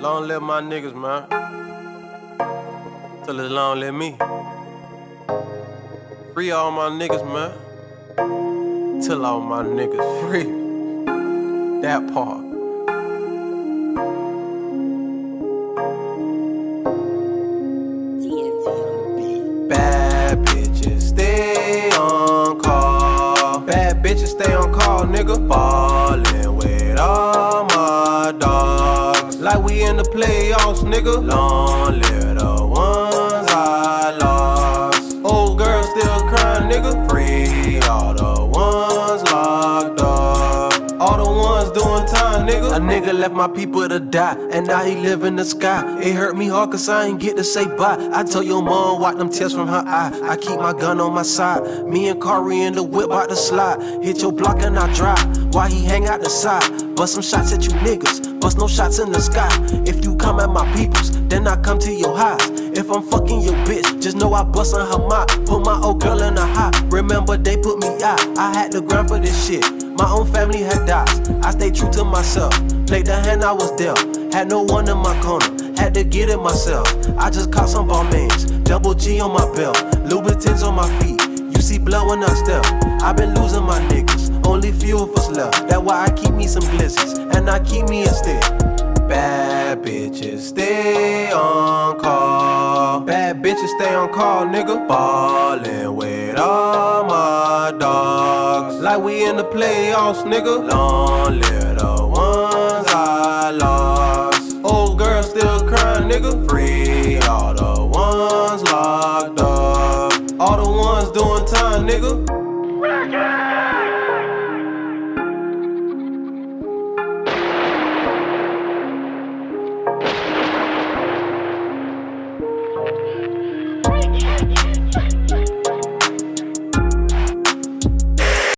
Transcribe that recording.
Long live my niggas, man. Till it's long live me. Free all my niggas, man. Till all my niggas free. That part. Bad bitches stay on call. Bad bitches stay on call, nigga. Ballin' Like we in the playoffs, nigga. Long live the ones I lost. Old girl still crying, nigga. Free all the ones locked up. All the ones doing time, nigga. A nigga left my people to die, and now he live in the sky. It hurt me hard cause I ain't get to say bye. I told your mom, wipe them tears from her eye. I keep my gun on my side. Me and Kari in the whip out the slide. Hit your block and I drive. Why he hang out the side? Bust some shots at you niggas. Bust no shots in the sky. If you come at my peoples, then I come to your house. If I'm fucking your bitch, just know I bust on her mouth. Put my old girl in a hot. Remember they put me out. I had to grind for this shit. My own family had died. I stayed true to myself. Played the hand I was dealt. Had no one in my corner. Had to get it myself. I just caught some Balmains. Double G on my belt. Louboutins on my feet. You see blood when I step. i been losing my niggas. Only few of us left. That's why I keep me some blizzards and I keep me a stick. Bad bitches stay on call. Bad bitches stay on call, nigga. Ballin' with all my dogs. Like we in the playoffs, nigga. Long little ones I lost. Old girl still crying, nigga. Free all the ones locked up. All the ones doing time, nigga. Ricky!